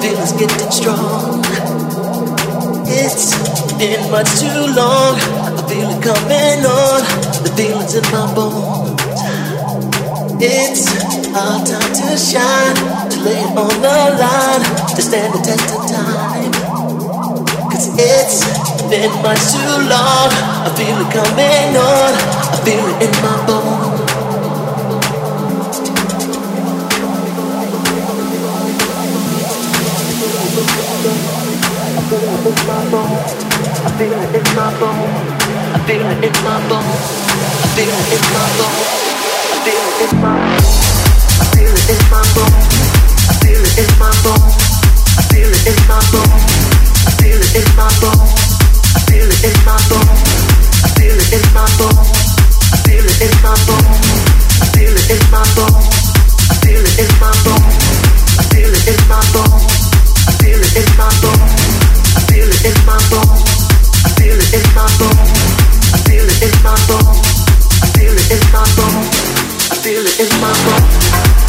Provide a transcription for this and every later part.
feeling's getting strong. It's been much too long. I feel it coming on. The feeling's in my bones. It's our time to shine, to lay it on the line, to stand the test of time. Cause it's been much too long. I feel it coming on. I feel it in my bones. I feel it in my. I feel it in my bones. I feel it in my bones. I feel it in my bones. I feel it in my bones. I feel it in my bones. I feel it in my bones. I feel it in my bones. I feel it in my bones. I feel it in my bones. I feel it in my bones. I feel it in my bones. I feel it in my bones. I feel it in my bones. I feel it in my bones. I feel it in my bones.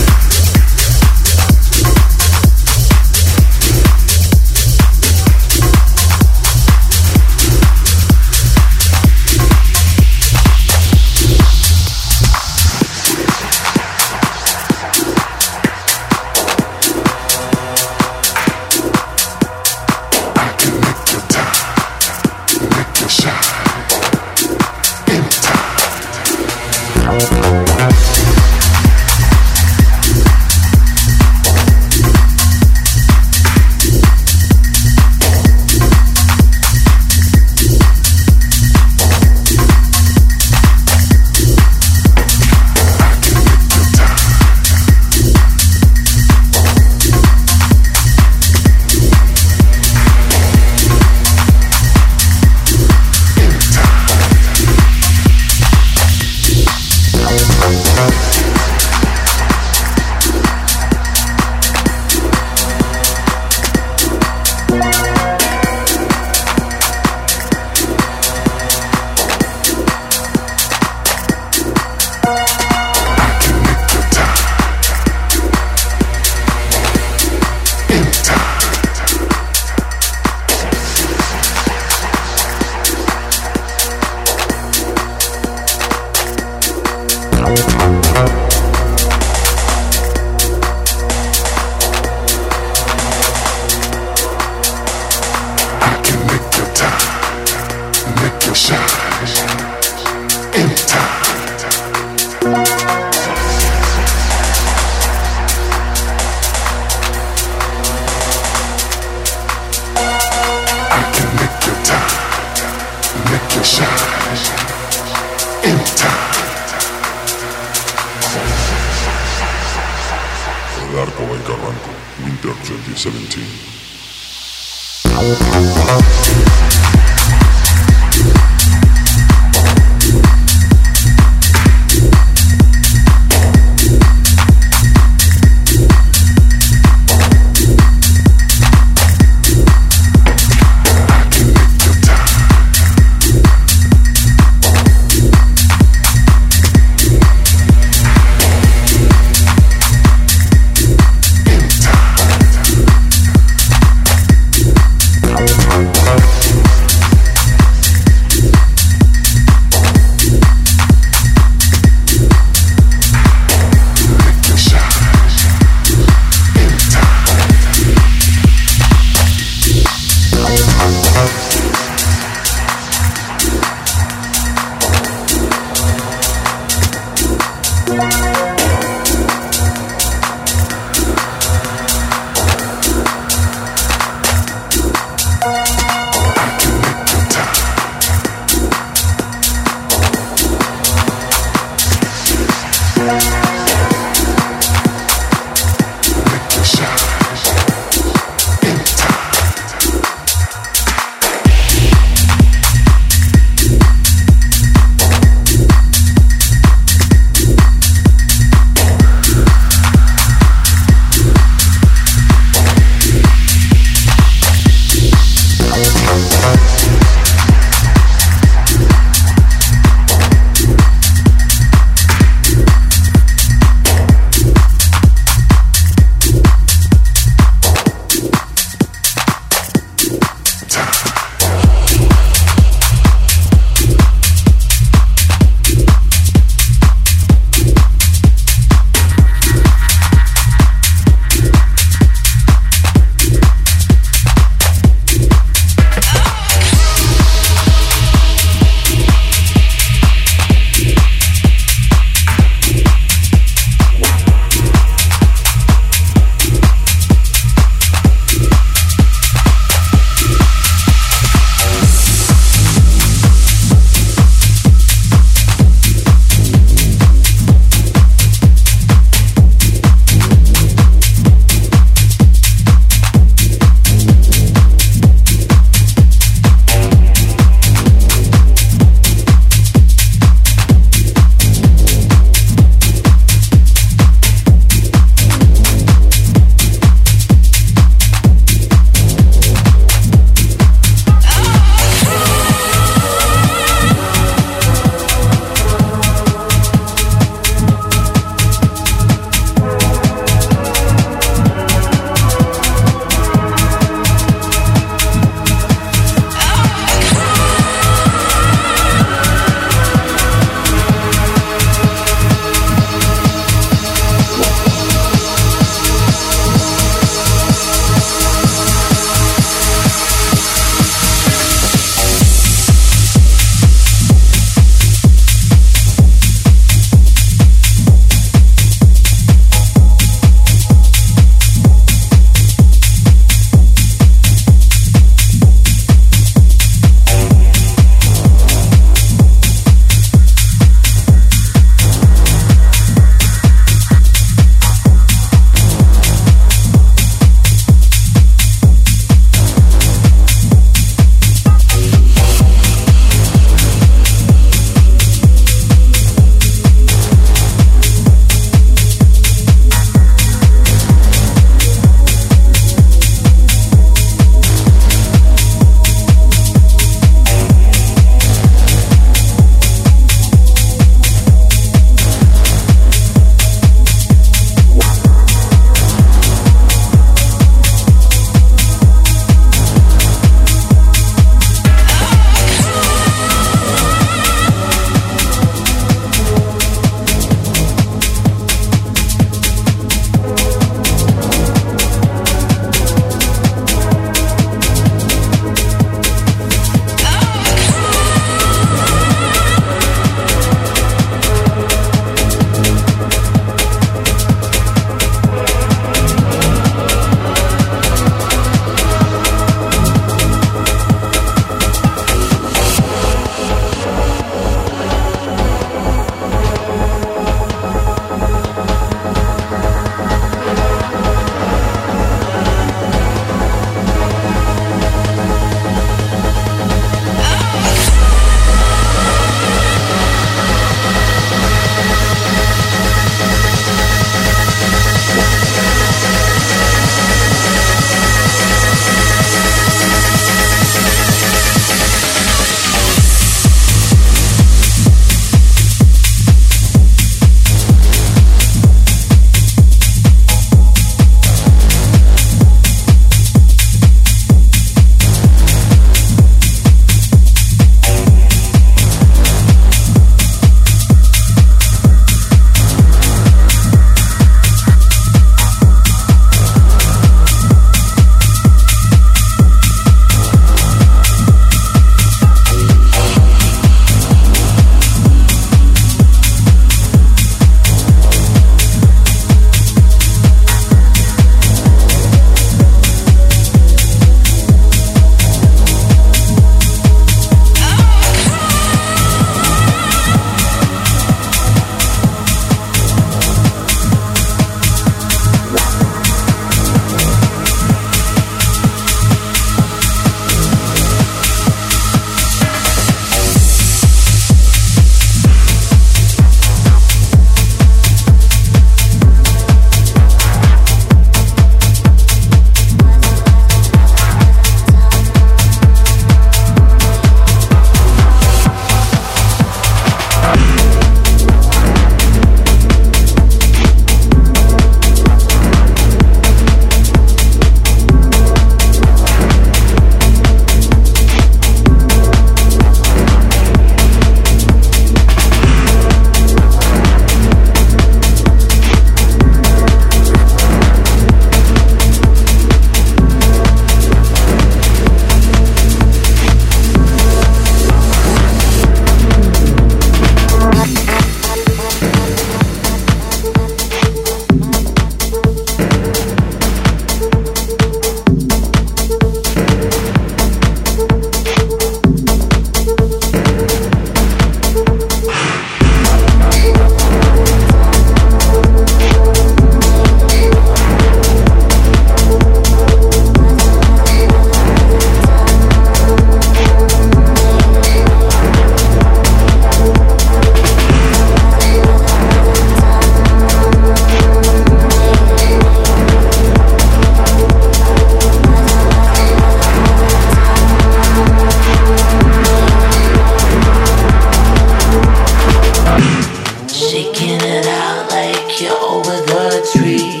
over the tree.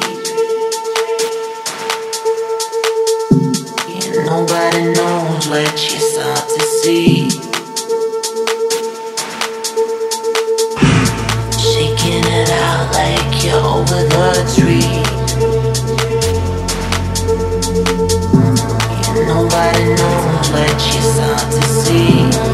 And nobody knows what you start to see. Shaking it out like you're over the tree. And nobody knows what you start to see.